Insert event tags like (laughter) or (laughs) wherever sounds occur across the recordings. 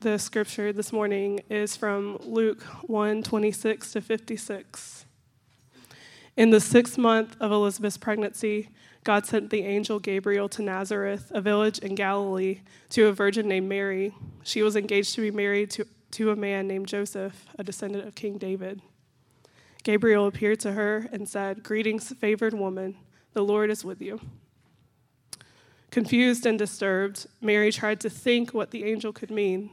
The scripture this morning is from Luke 1 26 to 56. In the sixth month of Elizabeth's pregnancy, God sent the angel Gabriel to Nazareth, a village in Galilee, to a virgin named Mary. She was engaged to be married to, to a man named Joseph, a descendant of King David. Gabriel appeared to her and said, Greetings, favored woman, the Lord is with you. Confused and disturbed, Mary tried to think what the angel could mean.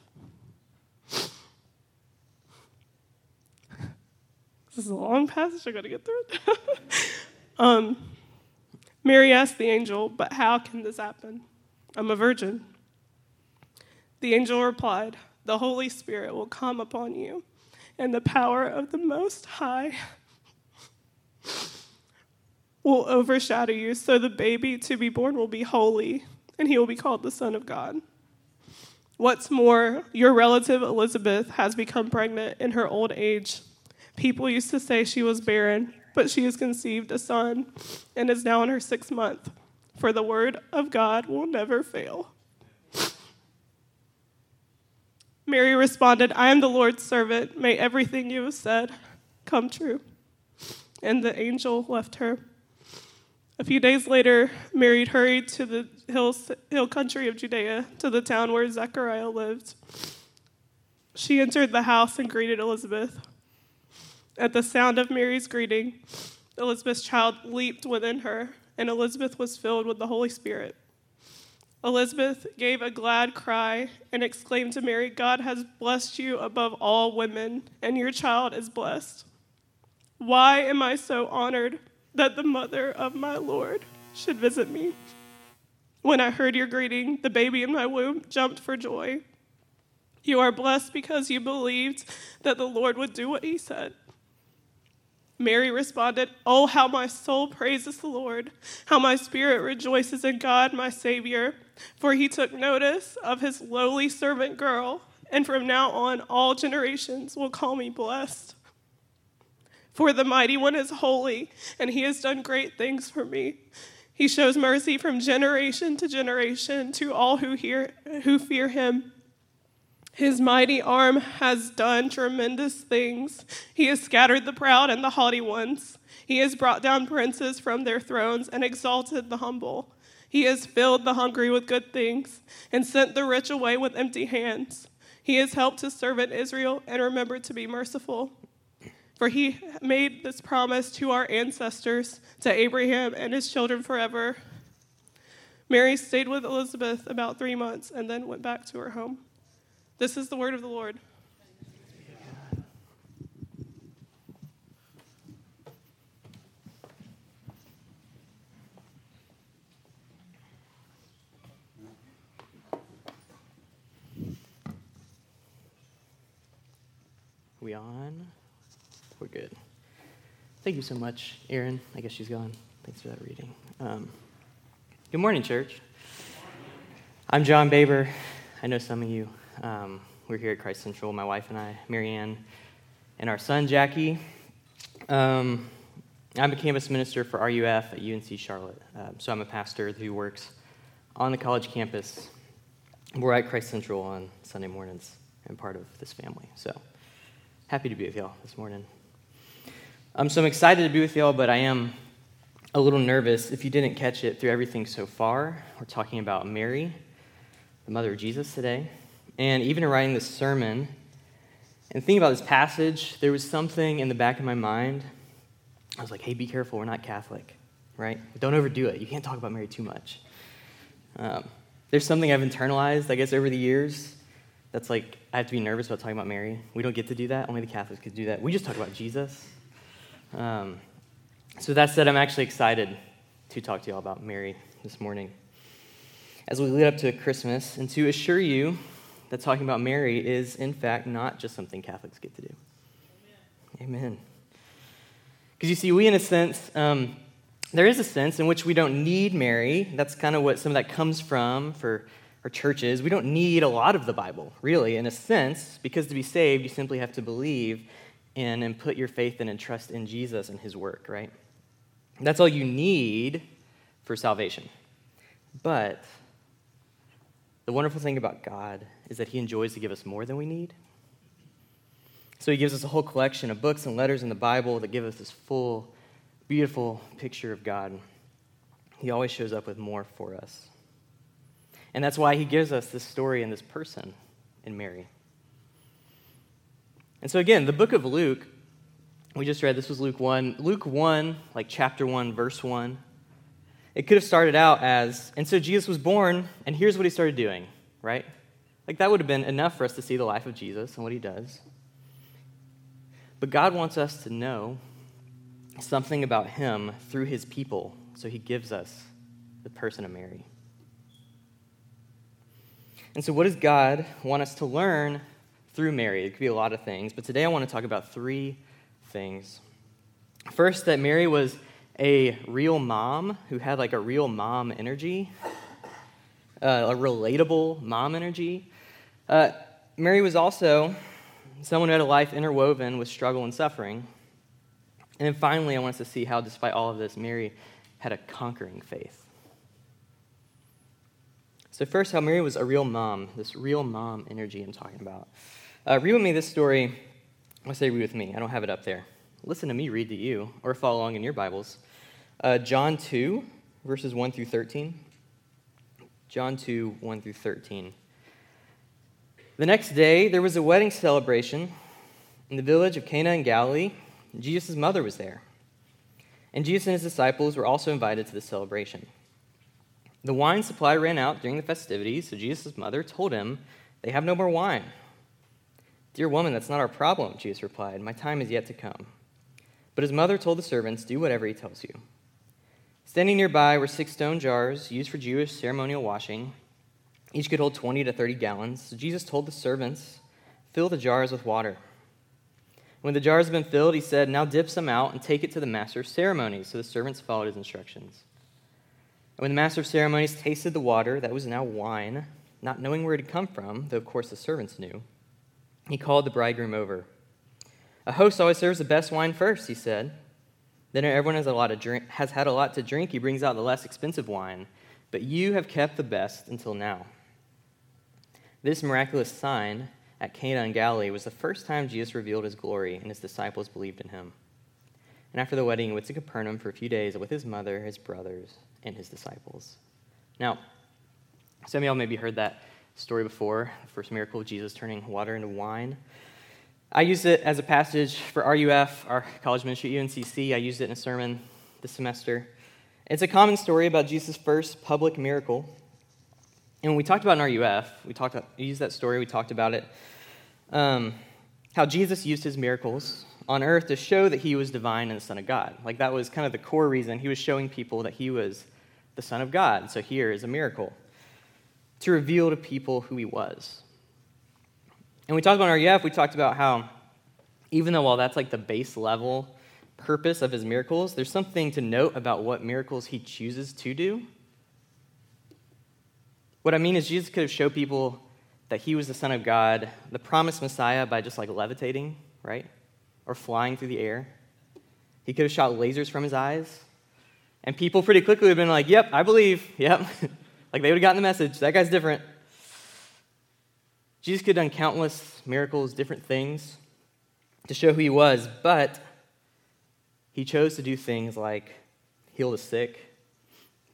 This is a long passage. I got to get through it. (laughs) um, Mary asked the angel, But how can this happen? I'm a virgin. The angel replied, The Holy Spirit will come upon you, and the power of the Most High (laughs) will overshadow you, so the baby to be born will be holy, and he will be called the Son of God. What's more, your relative Elizabeth has become pregnant in her old age People used to say she was barren, but she has conceived a son and is now in her sixth month. For the word of God will never fail. Mary responded, I am the Lord's servant. May everything you have said come true. And the angel left her. A few days later, Mary hurried to the hill, hill country of Judea, to the town where Zechariah lived. She entered the house and greeted Elizabeth. At the sound of Mary's greeting, Elizabeth's child leaped within her, and Elizabeth was filled with the Holy Spirit. Elizabeth gave a glad cry and exclaimed to Mary, God has blessed you above all women, and your child is blessed. Why am I so honored that the mother of my Lord should visit me? When I heard your greeting, the baby in my womb jumped for joy. You are blessed because you believed that the Lord would do what he said. Mary responded, Oh, how my soul praises the Lord, how my spirit rejoices in God, my Savior, for he took notice of his lowly servant girl, and from now on all generations will call me blessed. For the mighty one is holy, and he has done great things for me. He shows mercy from generation to generation to all who, hear, who fear him. His mighty arm has done tremendous things. He has scattered the proud and the haughty ones. He has brought down princes from their thrones and exalted the humble. He has filled the hungry with good things and sent the rich away with empty hands. He has helped his servant Israel and remembered to be merciful. For he made this promise to our ancestors, to Abraham and his children forever. Mary stayed with Elizabeth about three months and then went back to her home. This is the word of the Lord. we on? We're good. Thank you so much, Erin. I guess she's gone. Thanks for that reading. Um, good morning, church. I'm John Baber. I know some of you um, we're here at Christ Central, my wife and I, Marianne, and our son, Jackie. Um, I'm a campus minister for RUF at UNC Charlotte. Um, so I'm a pastor who works on the college campus. We're at Christ Central on Sunday mornings and part of this family. So happy to be with y'all this morning. Um, so I'm excited to be with y'all, but I am a little nervous. If you didn't catch it through everything so far, we're talking about Mary, the mother of Jesus today. And even in writing this sermon and thinking about this passage, there was something in the back of my mind. I was like, hey, be careful, we're not Catholic, right? Don't overdo it. You can't talk about Mary too much. Um, there's something I've internalized, I guess, over the years that's like, I have to be nervous about talking about Mary. We don't get to do that. Only the Catholics could do that. We just talk about Jesus. Um, so, that said, I'm actually excited to talk to you all about Mary this morning. As we lead up to Christmas, and to assure you that talking about Mary is, in fact, not just something Catholics get to do. Amen. Because you see, we, in a sense, um, there is a sense in which we don't need Mary. That's kind of what some of that comes from for our churches. We don't need a lot of the Bible, really, in a sense, because to be saved, you simply have to believe in and put your faith in and trust in Jesus and his work, right? That's all you need for salvation. But the wonderful thing about God is that he enjoys to give us more than we need. So he gives us a whole collection of books and letters in the Bible that give us this full, beautiful picture of God. He always shows up with more for us. And that's why he gives us this story and this person in Mary. And so, again, the book of Luke, we just read, this was Luke 1. Luke 1, like chapter 1, verse 1, it could have started out as, and so Jesus was born, and here's what he started doing, right? Like that would have been enough for us to see the life of Jesus and what he does. But God wants us to know something about him through his people, so he gives us the person of Mary. And so, what does God want us to learn through Mary? It could be a lot of things, but today I want to talk about three things. First, that Mary was a real mom who had like a real mom energy, uh, a relatable mom energy. Uh, Mary was also someone who had a life interwoven with struggle and suffering. And then finally, I want us to see how, despite all of this, Mary had a conquering faith. So, first, how Mary was a real mom, this real mom energy I'm talking about. Uh, read with me this story. I say read with me, I don't have it up there. Listen to me read to you, or follow along in your Bibles. Uh, John 2, verses 1 through 13. John 2, 1 through 13. The next day, there was a wedding celebration in the village of Cana in Galilee. Jesus' mother was there. And Jesus and his disciples were also invited to the celebration. The wine supply ran out during the festivities, so Jesus' mother told him, They have no more wine. Dear woman, that's not our problem, Jesus replied. My time is yet to come. But his mother told the servants, Do whatever he tells you. Standing nearby were six stone jars used for Jewish ceremonial washing. Each could hold 20 to 30 gallons. So Jesus told the servants, Fill the jars with water. When the jars had been filled, he said, Now dip some out and take it to the master of ceremonies. So the servants followed his instructions. And when the master of ceremonies tasted the water that was now wine, not knowing where it had come from, though of course the servants knew, he called the bridegroom over. A host always serves the best wine first, he said. Then everyone has, a lot of drink, has had a lot to drink. He brings out the less expensive wine, but you have kept the best until now. This miraculous sign at Cana in Galilee was the first time Jesus revealed his glory, and his disciples believed in him. And after the wedding, he went to Capernaum for a few days with his mother, his brothers, and his disciples. Now, some of y'all maybe heard that story before the first miracle of Jesus turning water into wine. I used it as a passage for RUF, our college ministry at UNCC. I used it in a sermon this semester. It's a common story about Jesus' first public miracle. And we talked about in RUF, we, talked about, we used that story, we talked about it, um, how Jesus used his miracles on earth to show that he was divine and the Son of God. Like that was kind of the core reason he was showing people that he was the Son of God. So here is a miracle to reveal to people who he was. And we talked about in RUF, we talked about how even though while that's like the base level purpose of his miracles, there's something to note about what miracles he chooses to do. What I mean is Jesus could have showed people that he was the Son of God, the promised Messiah, by just like levitating, right? Or flying through the air. He could have shot lasers from his eyes. And people pretty quickly would have been like, yep, I believe, yep. (laughs) like they would have gotten the message. That guy's different. Jesus could have done countless miracles, different things to show who he was, but he chose to do things like heal the sick,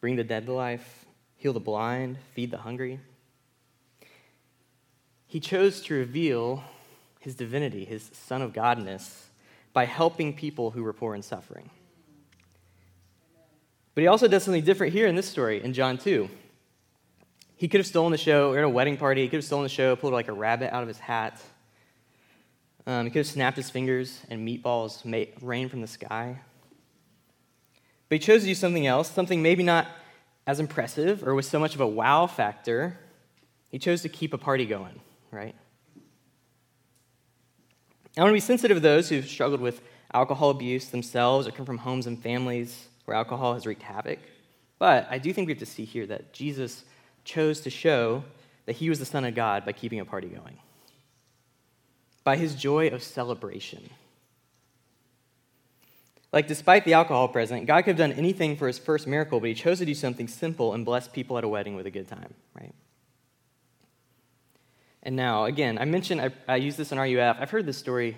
bring the dead to life, heal the blind, feed the hungry. He chose to reveal his divinity, his Son of Godness, by helping people who were poor and suffering. But he also does something different here in this story in John 2. He could have stolen the show. We're at a wedding party. He could have stolen the show, pulled like a rabbit out of his hat. Um, he could have snapped his fingers and meatballs rain from the sky. But he chose to do something else, something maybe not as impressive or with so much of a wow factor. He chose to keep a party going, right? I want to be sensitive to those who've struggled with alcohol abuse themselves or come from homes and families where alcohol has wreaked havoc. But I do think we have to see here that Jesus chose to show that he was the Son of God by keeping a party going, by his joy of celebration. Like, despite the alcohol present, God could have done anything for his first miracle, but he chose to do something simple and bless people at a wedding with a good time, right? And now, again, I mentioned I, I use this in RUF. I've heard this story,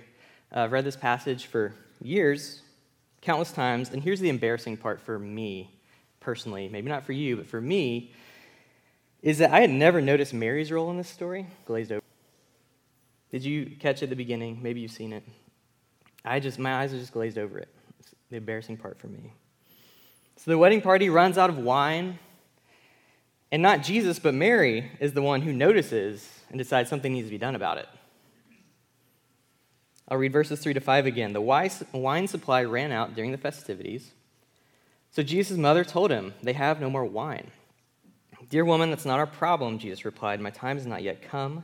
uh, I've read this passage for years, countless times, and here's the embarrassing part for me personally, maybe not for you, but for me, is that I had never noticed Mary's role in this story glazed over. Did you catch it at the beginning? Maybe you've seen it. I just, my eyes are just glazed over it. The embarrassing part for me. So the wedding party runs out of wine, and not Jesus, but Mary is the one who notices and decides something needs to be done about it. I'll read verses 3 to 5 again. The wine supply ran out during the festivities. So Jesus' mother told him, They have no more wine. Dear woman, that's not our problem, Jesus replied. My time has not yet come.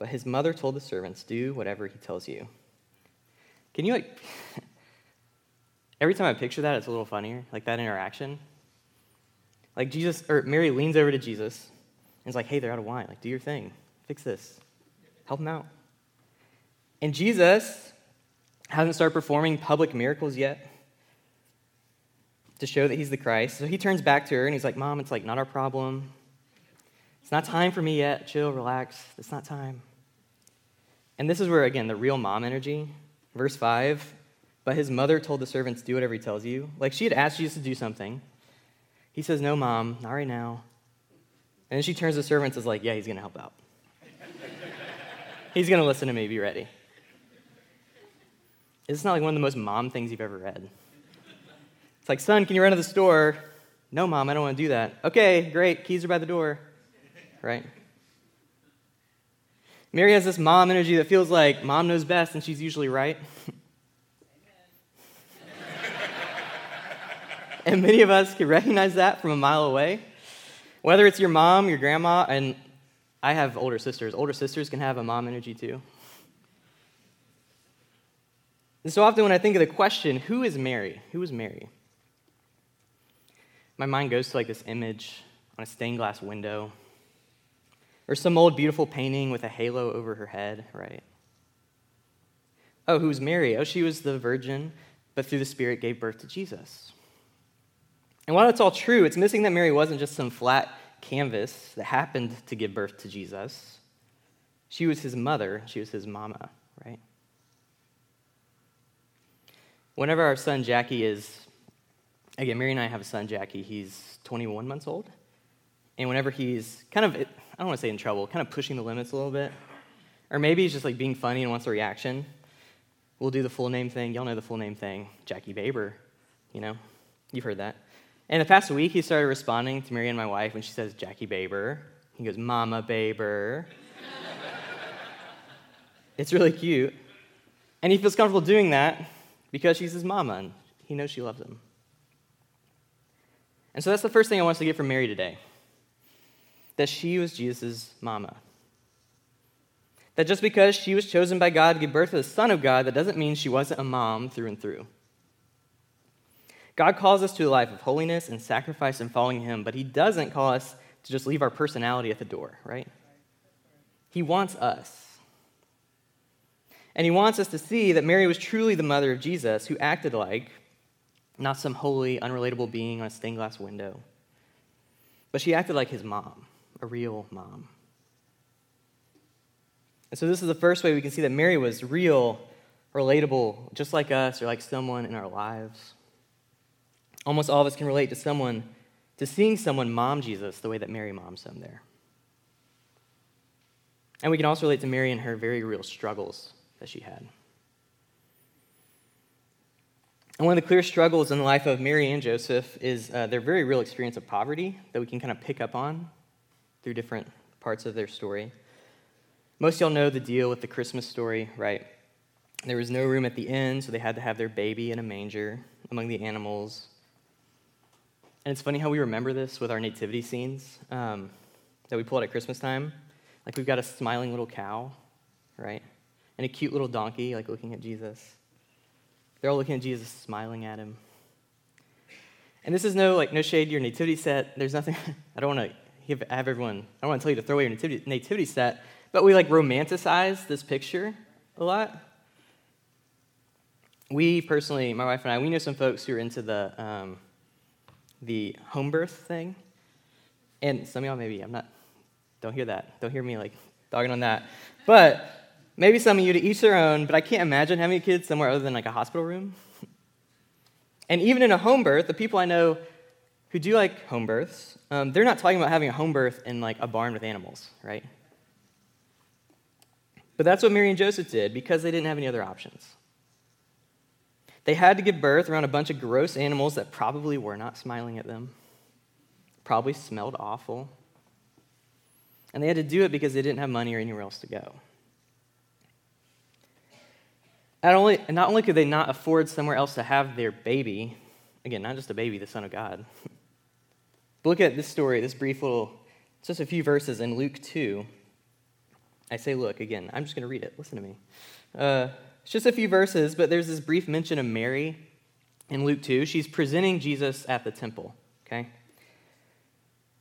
But his mother told the servants, Do whatever he tells you. Can you, like, (laughs) every time I picture that, it's a little funnier, like that interaction. Like, Jesus, or Mary leans over to Jesus and is like, Hey, they're out of wine. Like, do your thing, fix this, help them out. And Jesus hasn't started performing public miracles yet to show that he's the Christ. So he turns back to her and he's like, Mom, it's like not our problem. It's not time for me yet. Chill, relax. It's not time. And this is where, again, the real mom energy. Verse 5 But his mother told the servants, Do whatever he tells you. Like she had asked Jesus to do something. He says, No, mom, not right now. And then she turns to the servants and is like, Yeah, he's going to help out. he's going to listen to me, be ready. It's not like one of the most mom things you've ever read. It's like, son, can you run to the store? No, mom, I don't want to do that. Okay, great. Keys are by the door. Right? Mary has this mom energy that feels like mom knows best and she's usually right. (laughs) and many of us can recognize that from a mile away. Whether it's your mom, your grandma, and I have older sisters. Older sisters can have a mom energy too. And so often when I think of the question, who is Mary? Who is Mary? My mind goes to like this image on a stained glass window, or some old beautiful painting with a halo over her head, right? Oh, who's Mary? Oh, she was the virgin, but through the Spirit gave birth to Jesus. And while it's all true, it's missing that Mary wasn't just some flat canvas that happened to give birth to Jesus. She was his mother, she was his mama, right? Whenever our son Jackie is, again, Mary and I have a son, Jackie, he's 21 months old. And whenever he's kind of, I don't want to say in trouble, kind of pushing the limits a little bit, or maybe he's just like being funny and wants a reaction, we'll do the full name thing. Y'all know the full name thing Jackie Baber, you know? You've heard that. And the past week, he started responding to Mary and my wife when she says Jackie Baber. He goes, Mama Baber. it's really cute. And he feels comfortable doing that because she's his mama and he knows she loves him. And so that's the first thing I want us to get from Mary today that she was Jesus' mama. That just because she was chosen by God to give birth to the Son of God, that doesn't mean she wasn't a mom through and through. God calls us to a life of holiness and sacrifice and following Him, but He doesn't call us to just leave our personality at the door, right? He wants us. And he wants us to see that Mary was truly the mother of Jesus, who acted like not some holy, unrelatable being on a stained glass window, but she acted like his mom, a real mom. And so, this is the first way we can see that Mary was real, relatable, just like us or like someone in our lives. Almost all of us can relate to someone, to seeing someone mom Jesus the way that Mary moms him there. And we can also relate to Mary and her very real struggles that she had. And one of the clear struggles in the life of Mary and Joseph is uh, their very real experience of poverty that we can kind of pick up on through different parts of their story. Most y'all know the deal with the Christmas story, right? There was no room at the inn, so they had to have their baby in a manger among the animals. And it's funny how we remember this with our nativity scenes um, that we pull out at Christmas time. Like we've got a smiling little cow, right? and a cute little donkey, like looking at Jesus. They're all looking at Jesus, smiling at him. And this is no like no shade to your nativity set. There's nothing. (laughs) I don't want to have everyone. I don't want to tell you to throw away your nativity, nativity set. But we like romanticize this picture a lot. We personally, my wife and I, we know some folks who are into the um, the home birth thing, and some of y'all maybe I'm not. Don't hear that. Don't hear me like dogging on that. But maybe some of you to each their own. But I can't imagine having a kid somewhere other than like a hospital room. And even in a home birth, the people I know who do like home births, um, they're not talking about having a home birth in like a barn with animals, right? But that's what Mary and Joseph did because they didn't have any other options. They had to give birth around a bunch of gross animals that probably were not smiling at them, probably smelled awful. And they had to do it because they didn't have money or anywhere else to go. Not only, not only could they not afford somewhere else to have their baby, again, not just a baby, the Son of God, but (laughs) look at this story, this brief little, just a few verses in Luke 2. I say, look, again, I'm just going to read it. Listen to me. Uh, it's just a few verses, but there's this brief mention of Mary in Luke 2. She's presenting Jesus at the temple, okay?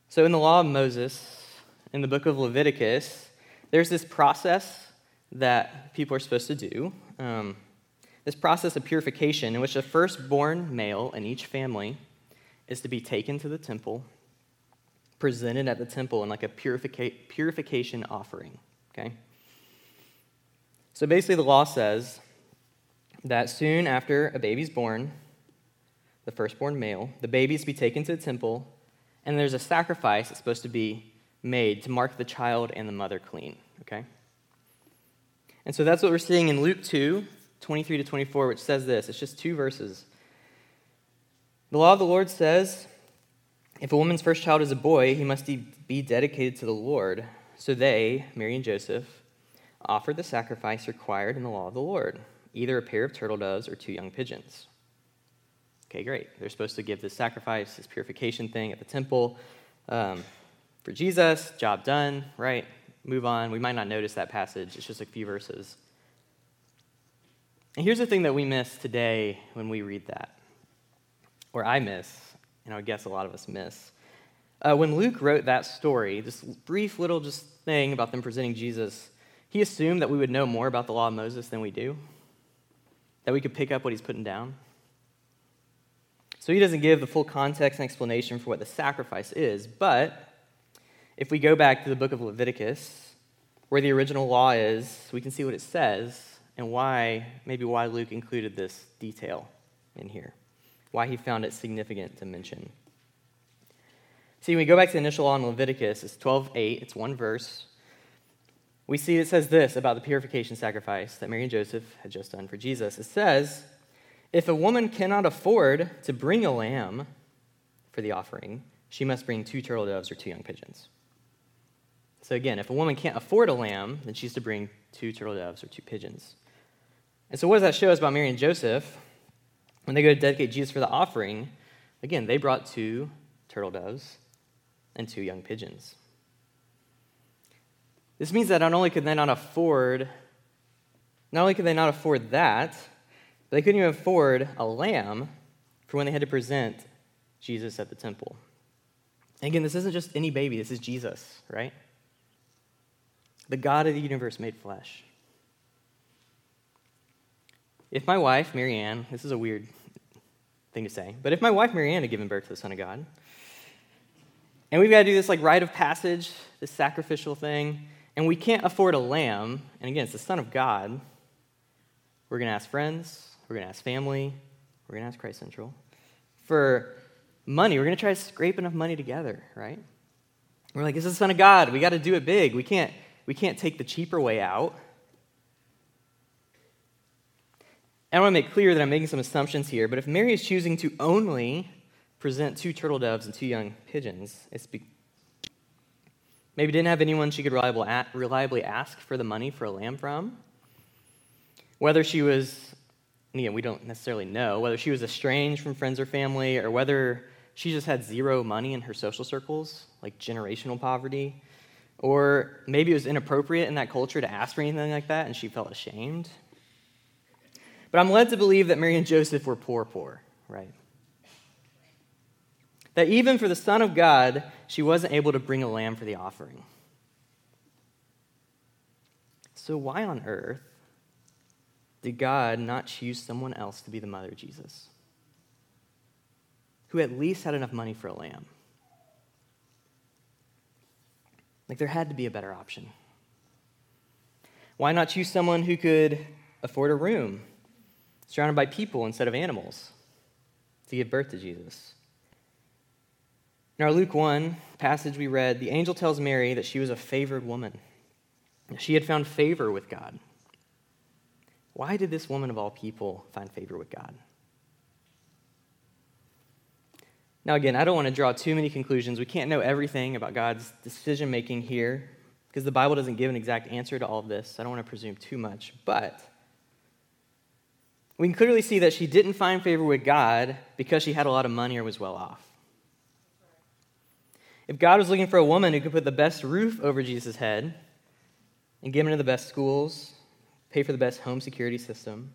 So in the law of Moses, in the book of Leviticus, there's this process that people are supposed to do. Um, this process of purification, in which the firstborn male in each family is to be taken to the temple, presented at the temple in like a purifica- purification offering. Okay? So basically, the law says that soon after a baby's born, the firstborn male, the baby is to be taken to the temple, and there's a sacrifice that's supposed to be made to mark the child and the mother clean. Okay? And so that's what we're seeing in Luke 2, 23 to 24, which says this. It's just two verses. The law of the Lord says, if a woman's first child is a boy, he must be dedicated to the Lord. So they, Mary and Joseph, offered the sacrifice required in the law of the Lord, either a pair of turtle doves or two young pigeons. Okay, great. They're supposed to give this sacrifice, this purification thing at the temple um, for Jesus. Job done, right? move on. We might not notice that passage, it's just a few verses. And here's the thing that we miss today when we read that, or I miss, and I guess a lot of us miss. Uh, when Luke wrote that story, this brief little just thing about them presenting Jesus, he assumed that we would know more about the law of Moses than we do, that we could pick up what he's putting down. So he doesn't give the full context and explanation for what the sacrifice is, but if we go back to the book of Leviticus, where the original law is, we can see what it says and why, maybe why Luke included this detail in here, why he found it significant to mention. See, when we go back to the initial law in Leviticus, it's 12:8, it's one verse. We see it says this about the purification sacrifice that Mary and Joseph had just done for Jesus. It says, if a woman cannot afford to bring a lamb for the offering, she must bring two turtle doves or two young pigeons. So again, if a woman can't afford a lamb, then she's to bring two turtle doves or two pigeons. And so, what does that show us about Mary and Joseph? When they go to dedicate Jesus for the offering, again, they brought two turtle doves and two young pigeons. This means that not only could they not afford, not only could they not afford that, but they couldn't even afford a lamb for when they had to present Jesus at the temple. And again, this isn't just any baby, this is Jesus, right? the God of the universe made flesh. If my wife, Marianne, this is a weird thing to say, but if my wife, Marianne, had given birth to the Son of God, and we've got to do this like rite of passage, this sacrificial thing, and we can't afford a lamb, and again, it's the Son of God, we're going to ask friends, we're going to ask family, we're going to ask Christ Central. For money, we're going to try to scrape enough money together, right? We're like, this is the Son of God. We got to do it big. We can't we can't take the cheaper way out. I want to make clear that I'm making some assumptions here, but if Mary is choosing to only present two turtle doves and two young pigeons, it's maybe didn't have anyone she could reliably ask for the money for a lamb from. Whether she was, again, we don't necessarily know, whether she was estranged from friends or family, or whether she just had zero money in her social circles, like generational poverty, or maybe it was inappropriate in that culture to ask for anything like that and she felt ashamed. But I'm led to believe that Mary and Joseph were poor, poor, right? That even for the Son of God, she wasn't able to bring a lamb for the offering. So, why on earth did God not choose someone else to be the mother of Jesus? Who at least had enough money for a lamb? Like, there had to be a better option. Why not choose someone who could afford a room surrounded by people instead of animals to give birth to Jesus? In our Luke 1 passage we read, the angel tells Mary that she was a favored woman. She had found favor with God. Why did this woman of all people find favor with God? Now, again, I don't want to draw too many conclusions. We can't know everything about God's decision making here because the Bible doesn't give an exact answer to all of this. I don't want to presume too much. But we can clearly see that she didn't find favor with God because she had a lot of money or was well off. If God was looking for a woman who could put the best roof over Jesus' head and get him into the best schools, pay for the best home security system,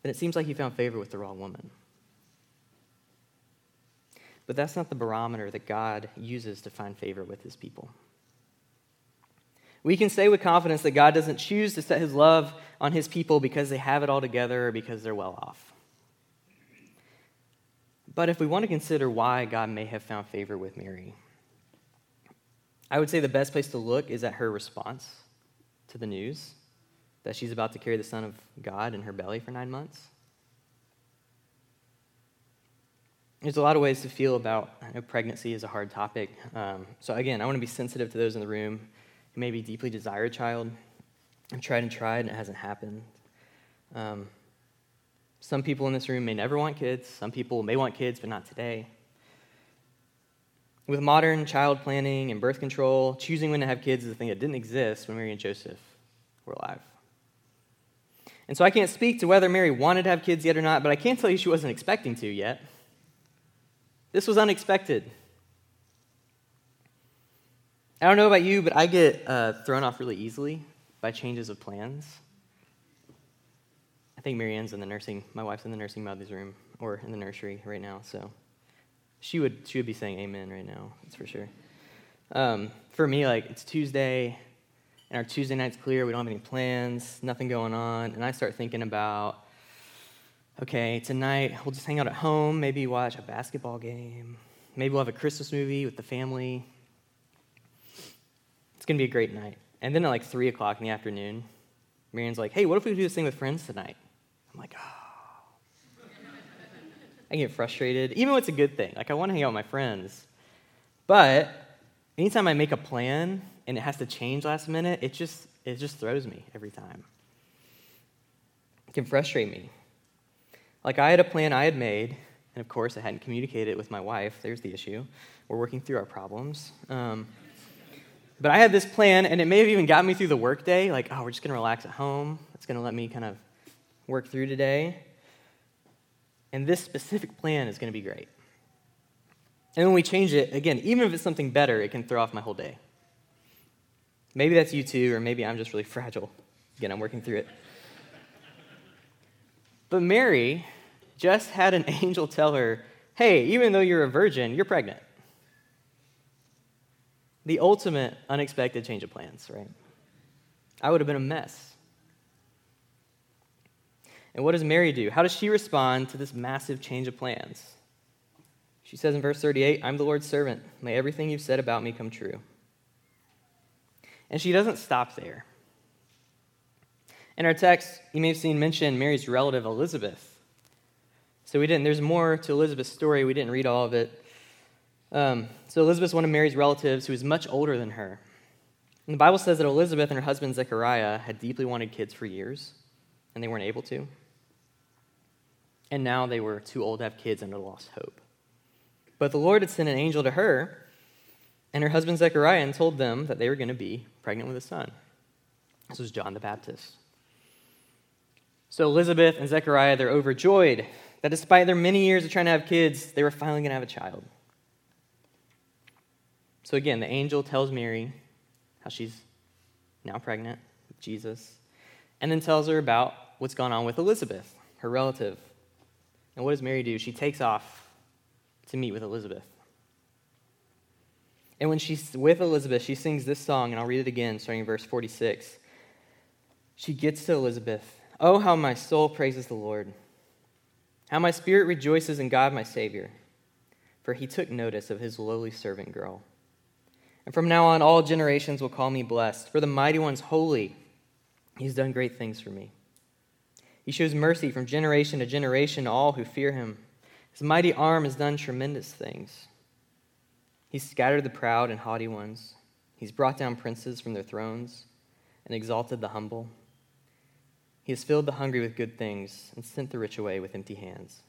then it seems like he found favor with the wrong woman. But that's not the barometer that God uses to find favor with his people. We can say with confidence that God doesn't choose to set his love on his people because they have it all together or because they're well off. But if we want to consider why God may have found favor with Mary, I would say the best place to look is at her response to the news that she's about to carry the Son of God in her belly for nine months. There's a lot of ways to feel about pregnancy is a hard topic. Um, so, again, I want to be sensitive to those in the room who maybe deeply desire a child and tried and tried and it hasn't happened. Um, some people in this room may never want kids. Some people may want kids, but not today. With modern child planning and birth control, choosing when to have kids is a thing that didn't exist when Mary and Joseph were alive. And so I can't speak to whether Mary wanted to have kids yet or not, but I can tell you she wasn't expecting to yet. This was unexpected. I don't know about you, but I get uh, thrown off really easily by changes of plans. I think Marianne's in the nursing, my wife's in the nursing mother's room or in the nursery right now, so she would, she would be saying amen right now, that's for sure. Um, for me, like, it's Tuesday, and our Tuesday night's clear, we don't have any plans, nothing going on, and I start thinking about, okay, tonight we'll just hang out at home, maybe watch a basketball game, maybe we'll have a Christmas movie with the family. It's gonna be a great night. And then at like 3 o'clock in the afternoon, Marianne's like, hey, what if we do this thing with friends tonight? I'm like, oh. I get frustrated, even when it's a good thing. Like, I want to hang out with my friends. But anytime I make a plan and it has to change last minute, it just, it just throws me every time. It can frustrate me. Like, I had a plan I had made, and of course, I hadn't communicated it with my wife. There's the issue. We're working through our problems. Um, but I had this plan, and it may have even got me through the workday. Like, oh, we're just going to relax at home. It's going to let me kind of work through today. And this specific plan is going to be great. And when we change it, again, even if it's something better, it can throw off my whole day. Maybe that's you too, or maybe I'm just really fragile. Again, I'm working through it. But Mary just had an (laughs) angel tell her, hey, even though you're a virgin, you're pregnant. The ultimate unexpected change of plans, right? I would have been a mess. And what does Mary do? How does she respond to this massive change of plans? She says in verse 38, I'm the Lord's servant. May everything you've said about me come true. And she doesn't stop there. In our text, you may have seen mentioned Mary's relative Elizabeth. So we didn't, there's more to Elizabeth's story. We didn't read all of it. Um, so Elizabeth's one of Mary's relatives who is much older than her. And the Bible says that Elizabeth and her husband Zechariah had deeply wanted kids for years, and they weren't able to and now they were too old to have kids and had lost hope. But the Lord had sent an angel to her and her husband Zechariah and told them that they were going to be pregnant with a son. This was John the Baptist. So Elizabeth and Zechariah, they're overjoyed that despite their many years of trying to have kids, they were finally going to have a child. So again, the angel tells Mary how she's now pregnant with Jesus, and then tells her about what's gone on with Elizabeth her relative. And what does Mary do? She takes off to meet with Elizabeth. And when she's with Elizabeth, she sings this song, and I'll read it again, starting in verse 46. She gets to Elizabeth. Oh, how my soul praises the Lord! How my spirit rejoices in God my Savior, for he took notice of his lowly servant girl. And from now on, all generations will call me blessed, for the mighty one's holy. He's done great things for me. He shows mercy from generation to generation to all who fear him. His mighty arm has done tremendous things. He's scattered the proud and haughty ones. He's brought down princes from their thrones and exalted the humble. He has filled the hungry with good things and sent the rich away with empty hands.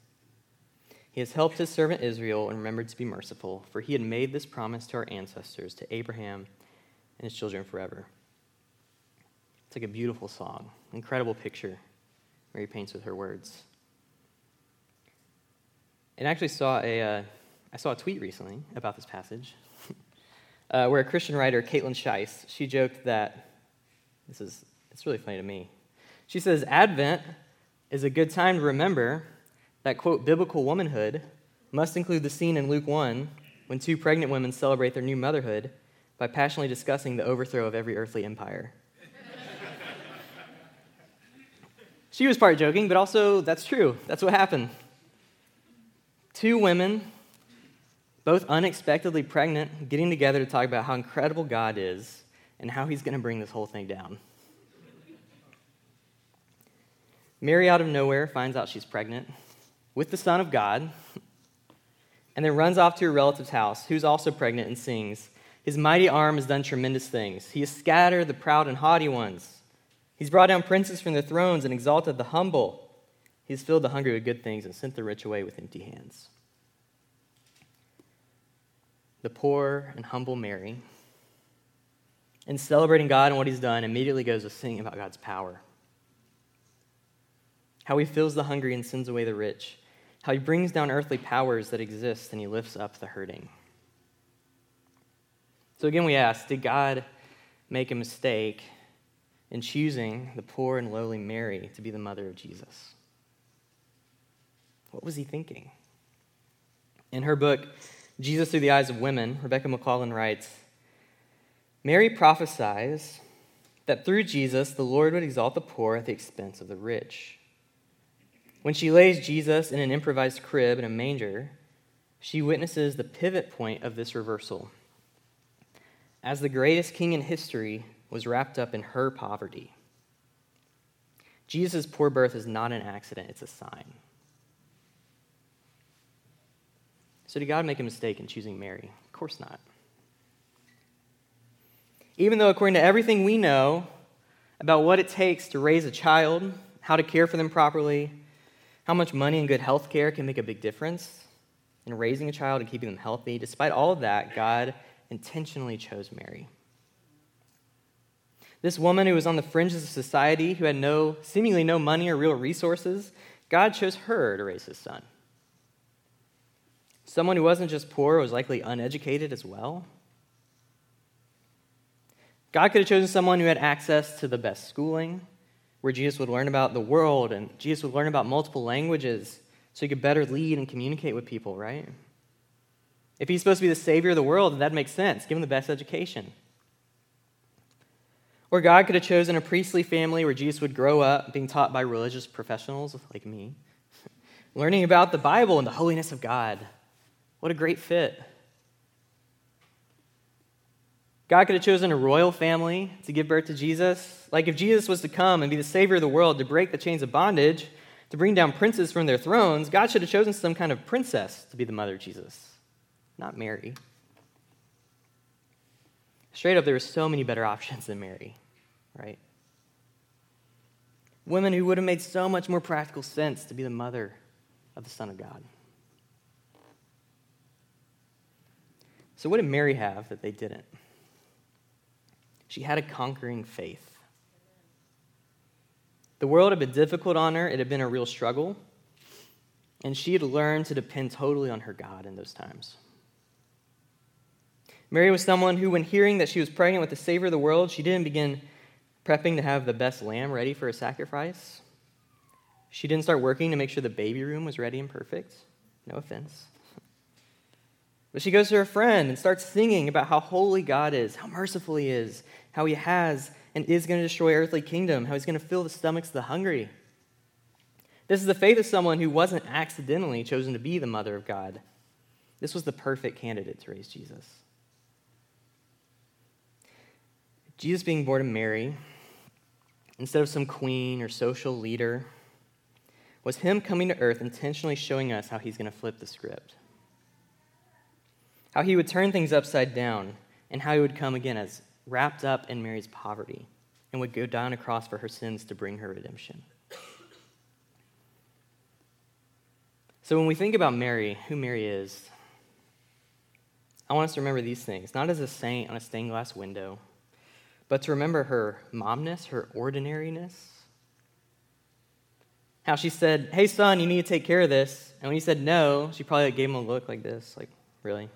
He has helped his servant Israel and remembered to be merciful, for he had made this promise to our ancestors, to Abraham and his children forever. It's like a beautiful song, incredible picture Mary paints with her words. And I actually saw a, uh, I saw a tweet recently about this passage (laughs) uh, where a Christian writer, Kaitlyn Schiess, she joked that, this is, it's really funny to me. She says, Advent is a good time to remember that, quote, biblical womanhood must include the scene in Luke 1 when two pregnant women celebrate their new motherhood by passionately discussing the overthrow of every earthly empire. She was part joking, but also that's true. That's what happened. Two women, both unexpectedly pregnant, getting together to talk about how incredible God is and how he's going to bring this whole thing down. Mary, out of nowhere, finds out she's pregnant with the Son of God, and then runs off to her relative's house, who's also pregnant, and sings, His mighty arm has done tremendous things. He has scattered the proud and haughty ones. He's brought down princes from their thrones and exalted the humble. He's filled the hungry with good things and sent the rich away with empty hands. The poor and humble Mary, in celebrating God and what he's done, immediately goes to sing about God's power. How he fills the hungry and sends away the rich how he brings down earthly powers that exist and he lifts up the hurting. So again, we ask Did God make a mistake in choosing the poor and lowly Mary to be the mother of Jesus? What was he thinking? In her book, Jesus Through the Eyes of Women, Rebecca McLaughlin writes Mary prophesies that through Jesus, the Lord would exalt the poor at the expense of the rich. When she lays Jesus in an improvised crib in a manger, she witnesses the pivot point of this reversal. As the greatest king in history was wrapped up in her poverty. Jesus' poor birth is not an accident, it's a sign. So, did God make a mistake in choosing Mary? Of course not. Even though, according to everything we know about what it takes to raise a child, how to care for them properly, how much money and good health care can make a big difference in raising a child and keeping them healthy. Despite all of that, God intentionally chose Mary. This woman who was on the fringes of society, who had no, seemingly no money or real resources, God chose her to raise his son. Someone who wasn't just poor, was likely uneducated as well. God could have chosen someone who had access to the best schooling, where Jesus would learn about the world and Jesus would learn about multiple languages so he could better lead and communicate with people, right? If he's supposed to be the savior of the world, that makes sense. Give him the best education. Or God could have chosen a priestly family where Jesus would grow up being taught by religious professionals like me, (laughs) learning about the Bible and the holiness of God. What a great fit. God could have chosen a royal family to give birth to Jesus. Like if Jesus was to come and be the savior of the world to break the chains of bondage, to bring down princes from their thrones, God should have chosen some kind of princess to be the mother of Jesus, not Mary. Straight up, there were so many better (laughs) options than Mary, right? Women who would have made so much more practical sense to be the mother of the Son of God. So, what did Mary have that they didn't? She had a conquering faith. The world had been difficult on her, it had been a real struggle, and she had learned to depend totally on her God in those times. Mary was someone who, when hearing that she was pregnant with the Savior of the world, she didn't begin prepping to have the best lamb ready for a sacrifice. She didn't start working to make sure the baby room was ready and perfect. No offense. But she goes to her friend and starts singing about how holy God is, how merciful He is, how He has and is going to destroy earthly kingdom, how He's going to fill the stomachs of the hungry. This is the faith of someone who wasn't accidentally chosen to be the mother of God. This was the perfect candidate to raise Jesus. Jesus being born of Mary, instead of some queen or social leader, was him coming to earth intentionally showing us how he's going to flip the script how he would turn things upside down, and how he would come again as wrapped up in Mary's poverty and would go down a cross for her sins to bring her redemption. So when we think about Mary, who Mary is, I want us to remember these things, not as a saint on a stained glass window, but to remember her momness, her ordinariness. How she said, Hey, son, you need to take care of this. And when he said no, she probably gave him a look like this, like, really?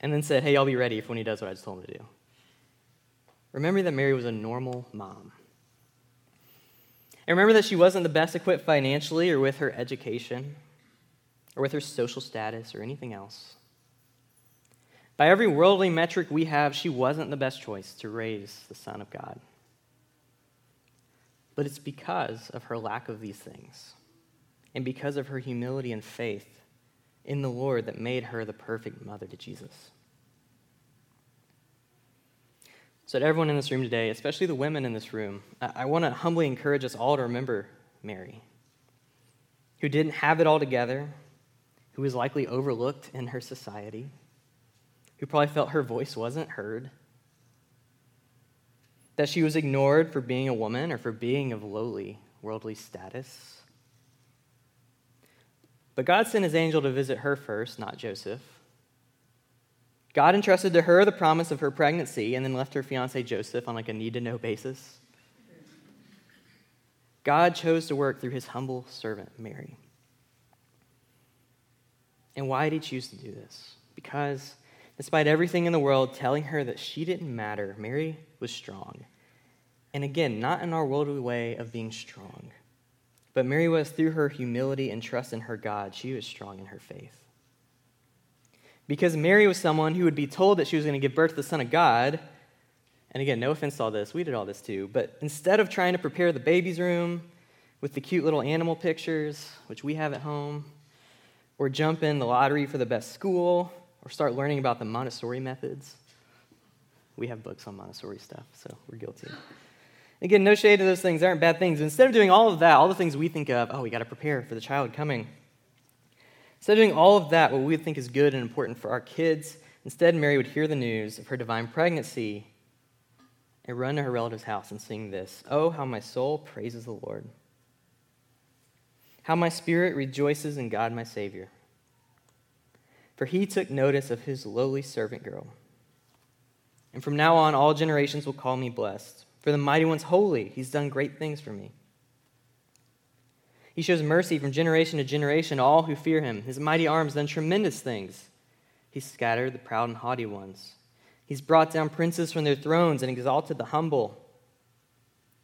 and then said, Hey, I'll be ready if when he does what I just told him to do. Remember that Mary was a normal mom. And remember that she wasn't the best equipped financially or with her education or with her social status or anything else. By every worldly metric we have, she wasn't the best choice to raise the Son of God. But it's because of her lack of these things and because of her humility and faith in the Lord that made her the perfect mother to Jesus. So, to everyone in this room today, especially the women in this room, I want to humbly encourage us all to remember Mary, who didn't have it all together, who was likely overlooked in her society, who probably felt her voice wasn't heard, that she was ignored for being a woman or for being of lowly worldly status but God sent his angel to visit her first, not Joseph. God entrusted to her the promise of her pregnancy and then left her fiance Joseph on like a need to know basis. God chose to work through his humble servant, Mary. And why did he choose to do this? Because despite everything in the world telling her that she didn't matter, Mary was strong. And again, not in our worldly way of being strong, but Mary was, through her humility and trust in her God, she was strong in her faith. Because Mary was someone who would be told that she was going to give birth to the Son of God. And again, no offense to all this, we did all this too. But instead of trying to prepare the baby's room with the cute little animal pictures, which we have at home, or jump in the lottery for the best school, or start learning about the Montessori methods, we have books on Montessori stuff, so we're guilty. Again, no shade to those things. They aren't bad things. Instead of doing all of that, all the things we think of, oh, we got to prepare for the child coming. Instead of doing all of that, what we would think is good and important for our kids, instead, Mary would hear the news of her divine pregnancy and run to her relative's house and sing this Oh, how my soul praises the Lord! How my spirit rejoices in God my Savior! For he took notice of his lowly servant girl. And from now on, all generations will call me blessed. For the mighty one's holy. He's done great things for me. He shows mercy from generation to generation to all who fear him. His mighty arms done tremendous things. He's scattered the proud and haughty ones. He's brought down princes from their thrones and exalted the humble.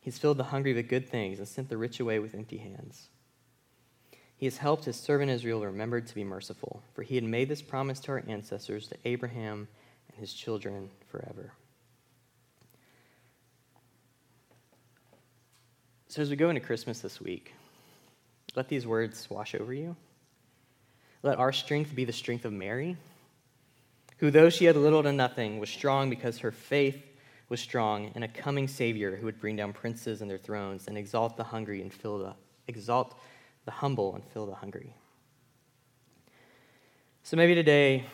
He's filled the hungry with good things and sent the rich away with empty hands. He has helped his servant Israel remembered to be merciful, for he had made this promise to our ancestors, to Abraham and his children forever. So, as we go into Christmas this week, let these words wash over you. Let our strength be the strength of Mary, who, though she had little to nothing, was strong because her faith was strong in a coming Savior who would bring down princes and their thrones and exalt the hungry and fill the exalt the humble and fill the hungry. So maybe today,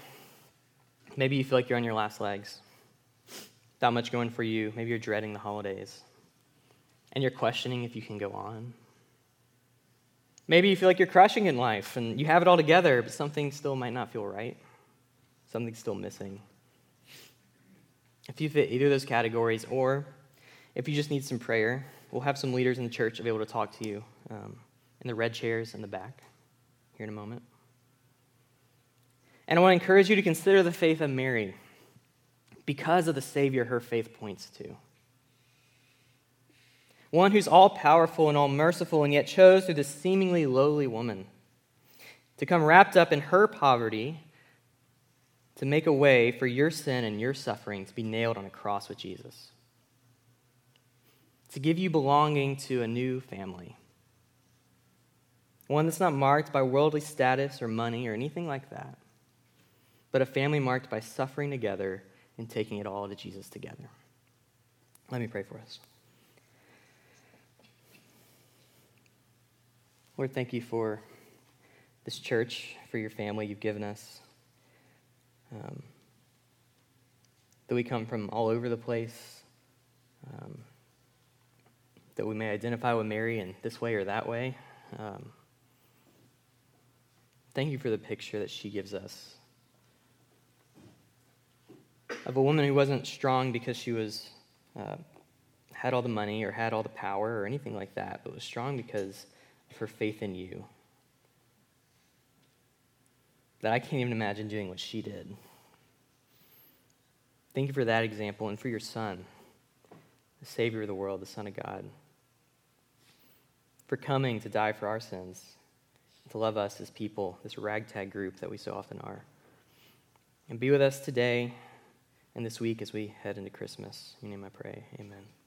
maybe you feel like you're on your last legs. Not much going for you. Maybe you're dreading the holidays and you're questioning if you can go on. Maybe you feel like you're crushing in life and you have it all together, but something still might not feel right. Something's still missing. If you fit either of those categories, or if you just need some prayer, we'll have some leaders in the church available to talk to you um, in the red chairs in the back here in a moment. And I want to encourage you to consider the faith of Mary because of the Savior her faith points to. one who's all powerful and all merciful, and yet chose through this seemingly lowly woman to come wrapped up in her poverty to make a way for your sin and your suffering to be nailed on a cross with Jesus, to give you belonging to a new family. One that's not marked by worldly status or money or anything like that, but a family marked by suffering together and taking it all to Jesus together. Let me pray for us. Lord, thank you for this church, for your family you've given us. Um, that we come from all over the place, um, that we may identify with Mary in this way or that way. Um, thank you for the picture that she gives us of a woman who wasn't strong because she was uh, had all the money or had all the power or anything like that, but was strong because of her faith in you that I can't even imagine doing what she did. Thank you for that example and for your son, the Savior of the world, the Son of God, for coming to die for our sins, to love us as people, this ragtag group that we so often are. And be with us today and this week as we head into Christmas. In your name I pray. Amen.